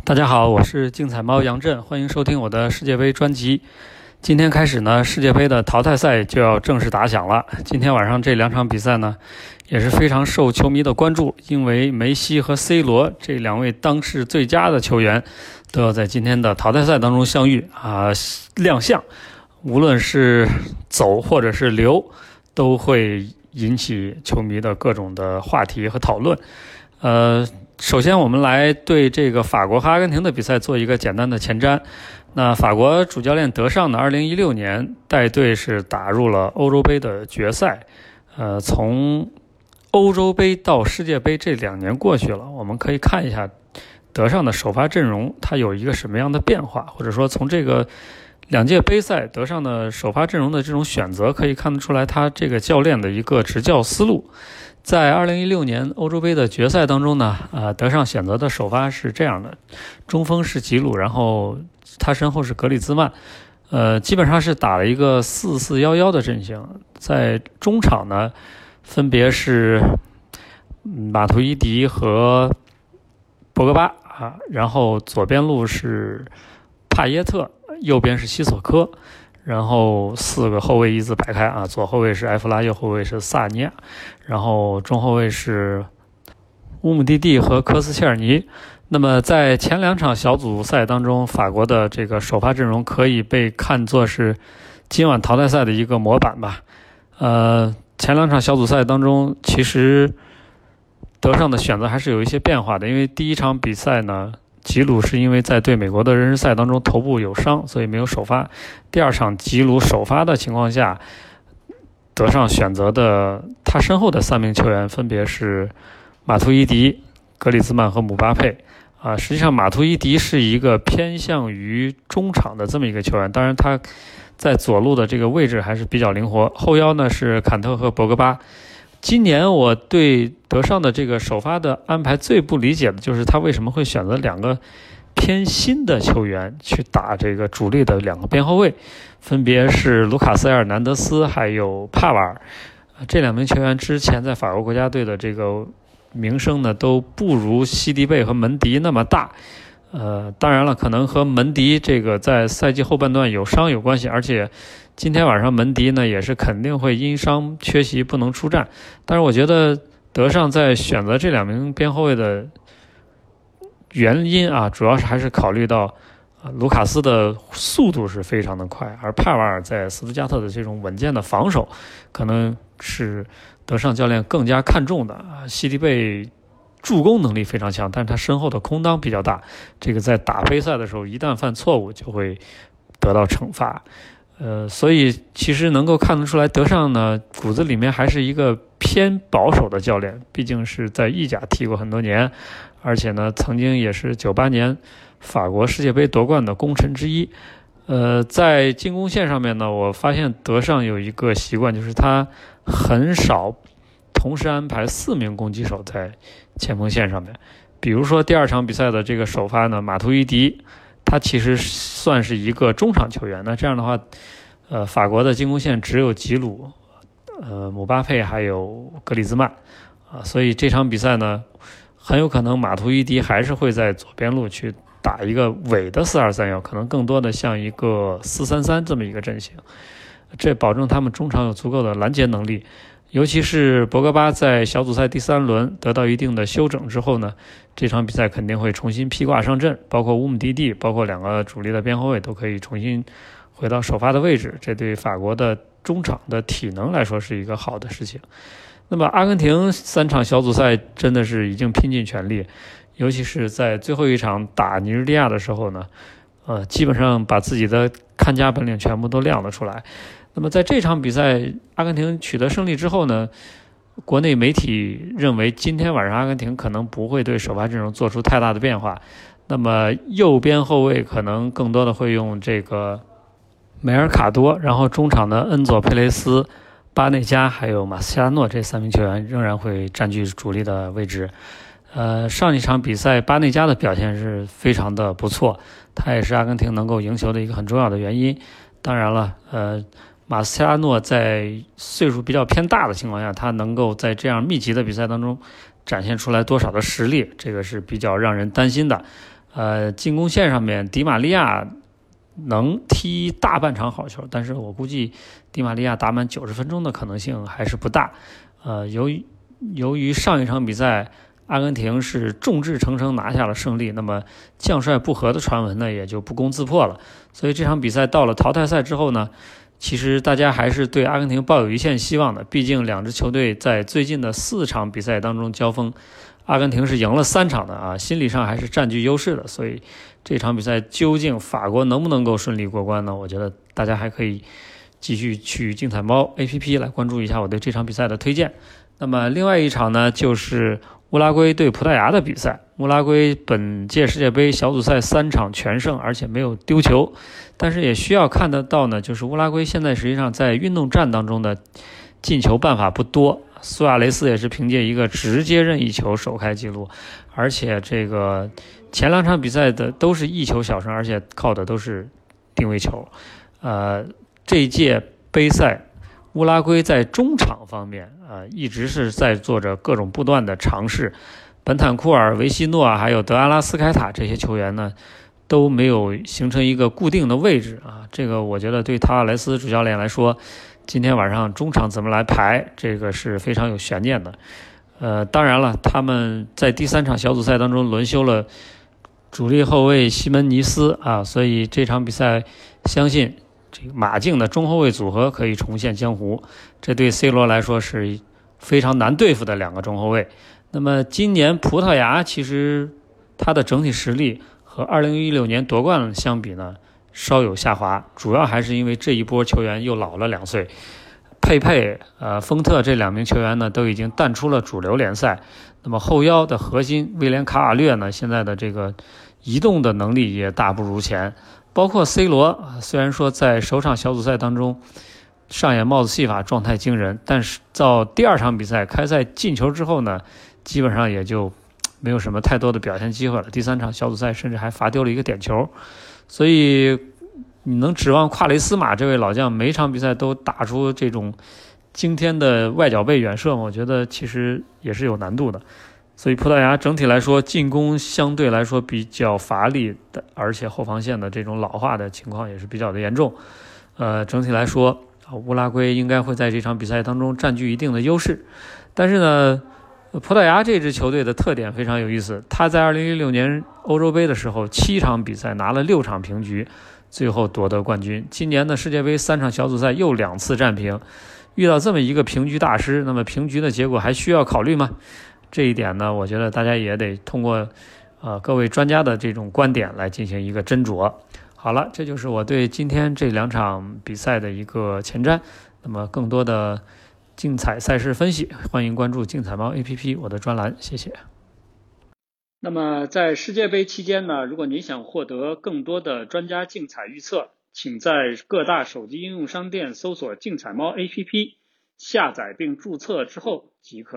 大家好，我是竞彩猫杨震，欢迎收听我的世界杯专辑。今天开始呢，世界杯的淘汰赛就要正式打响了。今天晚上这两场比赛呢，也是非常受球迷的关注，因为梅西和 C 罗这两位当世最佳的球员都要在今天的淘汰赛当中相遇啊亮相。无论是走或者是留，都会引起球迷的各种的话题和讨论。呃。首先，我们来对这个法国和阿根廷的比赛做一个简单的前瞻。那法国主教练德尚呢，2016年带队是打入了欧洲杯的决赛。呃，从欧洲杯到世界杯这两年过去了，我们可以看一下德尚的首发阵容，他有一个什么样的变化，或者说从这个两届杯赛德尚的首发阵容的这种选择，可以看得出来他这个教练的一个执教思路。在二零一六年欧洲杯的决赛当中呢，呃，德尚选择的首发是这样的：中锋是吉鲁，然后他身后是格里兹曼，呃，基本上是打了一个四四幺幺的阵型。在中场呢，分别是马图伊迪和博格巴啊，然后左边路是帕耶特，右边是西索科。然后四个后卫一字排开啊，左后卫是埃弗拉，右后卫是萨尼亚，然后中后卫是乌姆蒂蒂和科斯切尔尼。那么在前两场小组赛当中，法国的这个首发阵容可以被看作是今晚淘汰赛的一个模板吧。呃，前两场小组赛当中，其实德尚的选择还是有一些变化的，因为第一场比赛呢。吉鲁是因为在对美国的人人赛当中头部有伤，所以没有首发。第二场吉鲁首发的情况下，德尚选择的他身后的三名球员分别是马图伊迪、格里兹曼和姆巴佩。啊，实际上马图伊迪是一个偏向于中场的这么一个球员，当然他在左路的这个位置还是比较灵活。后腰呢是坎特和博格巴。今年我对德尚的这个首发的安排最不理解的就是他为什么会选择两个偏新的球员去打这个主力的两个边后卫，分别是卢卡斯·埃尔南德斯还有帕瓦尔。这两名球员之前在法国国家队的这个名声呢都不如西迪贝和门迪那么大。呃，当然了，可能和门迪这个在赛季后半段有伤有关系，而且。今天晚上门迪呢也是肯定会因伤缺席不能出战，但是我觉得德尚在选择这两名边后卫的原因啊，主要是还是考虑到卢卡斯的速度是非常的快，而帕瓦尔在斯图加特的这种稳健的防守，可能是德尚教练更加看重的啊。西迪贝助攻能力非常强，但是他身后的空当比较大，这个在打杯赛的时候一旦犯错误就会得到惩罚。呃，所以其实能够看得出来，德尚呢骨子里面还是一个偏保守的教练，毕竟是在意甲踢过很多年，而且呢曾经也是九八年法国世界杯夺冠的功臣之一。呃，在进攻线上面呢，我发现德尚有一个习惯，就是他很少同时安排四名攻击手在前锋线上面。比如说第二场比赛的这个首发呢，马图伊迪。他其实算是一个中场球员，那这样的话，呃，法国的进攻线只有吉鲁、呃，姆巴佩还有格里兹曼，啊，所以这场比赛呢，很有可能马图伊迪还是会在左边路去打一个伪的四二三幺，可能更多的像一个四三三这么一个阵型，这保证他们中场有足够的拦截能力。尤其是博格巴在小组赛第三轮得到一定的休整之后呢，这场比赛肯定会重新披挂上阵，包括乌姆蒂蒂，包括两个主力的边后卫都可以重新回到首发的位置，这对法国的中场的体能来说是一个好的事情。那么阿根廷三场小组赛真的是已经拼尽全力，尤其是在最后一场打尼日利亚的时候呢，呃，基本上把自己的看家本领全部都亮了出来。那么在这场比赛，阿根廷取得胜利之后呢，国内媒体认为今天晚上阿根廷可能不会对首发阵容做出太大的变化。那么右边后卫可能更多的会用这个梅尔卡多，然后中场的恩佐佩雷斯、巴内加还有马斯切拉诺这三名球员仍然会占据主力的位置。呃，上一场比赛巴内加的表现是非常的不错，他也是阿根廷能够赢球的一个很重要的原因。当然了，呃。马斯切拉诺在岁数比较偏大的情况下，他能够在这样密集的比赛当中展现出来多少的实力，这个是比较让人担心的。呃，进攻线上面，迪玛利亚能踢大半场好球，但是我估计迪玛利亚打满九十分钟的可能性还是不大。呃，由于由于上一场比赛阿根廷是众志成城拿下了胜利，那么将帅不和的传闻呢也就不攻自破了。所以这场比赛到了淘汰赛之后呢，其实大家还是对阿根廷抱有一线希望的。毕竟两支球队在最近的四场比赛当中交锋。阿根廷是赢了三场的啊，心理上还是占据优势的，所以这场比赛究竟法国能不能够顺利过关呢？我觉得大家还可以继续去竞彩猫 APP 来关注一下我对这场比赛的推荐。那么另外一场呢，就是乌拉圭对葡萄牙的比赛。乌拉圭本届世界杯小组赛三场全胜，而且没有丢球，但是也需要看得到呢，就是乌拉圭现在实际上在运动战当中的进球办法不多。苏亚雷斯也是凭借一个直接任意球首开纪录，而且这个前两场比赛的都是一球小胜，而且靠的都是定位球。呃，这届杯赛，乌拉圭在中场方面啊，一直是在做着各种不断的尝试。本坦库尔、维西诺还有德阿拉斯凯塔这些球员呢，都没有形成一个固定的位置啊。这个我觉得对塔莱斯主教练来说。今天晚上中场怎么来排，这个是非常有悬念的。呃，当然了，他们在第三场小组赛当中轮休了主力后卫西门尼斯啊，所以这场比赛相信这个马竞的中后卫组合可以重现江湖。这对 C 罗来说是非常难对付的两个中后卫。那么今年葡萄牙其实它的整体实力和2016年夺冠相比呢？稍有下滑，主要还是因为这一波球员又老了两岁。佩佩、呃，丰特这两名球员呢，都已经淡出了主流联赛。那么后腰的核心威廉·卡瓦略呢，现在的这个移动的能力也大不如前。包括 C 罗，虽然说在首场小组赛当中上演帽子戏法，状态惊人，但是到第二场比赛开赛进球之后呢，基本上也就没有什么太多的表现机会了。第三场小组赛甚至还罚丢了一个点球。所以，你能指望夸雷斯马这位老将每场比赛都打出这种惊天的外脚背远射吗？我觉得其实也是有难度的。所以，葡萄牙整体来说进攻相对来说比较乏力的，而且后防线的这种老化的情况也是比较的严重。呃，整体来说，乌拉圭应该会在这场比赛当中占据一定的优势。但是呢？葡萄牙这支球队的特点非常有意思，他在2016年欧洲杯的时候，七场比赛拿了六场平局，最后夺得冠军。今年的世界杯三场小组赛又两次战平，遇到这么一个平局大师，那么平局的结果还需要考虑吗？这一点呢，我觉得大家也得通过，呃，各位专家的这种观点来进行一个斟酌。好了，这就是我对今天这两场比赛的一个前瞻。那么更多的。竞彩赛事分析，欢迎关注竞彩猫 APP 我的专栏，谢谢。那么在世界杯期间呢，如果您想获得更多的专家竞彩预测，请在各大手机应用商店搜索“竞彩猫 APP”，下载并注册之后即可。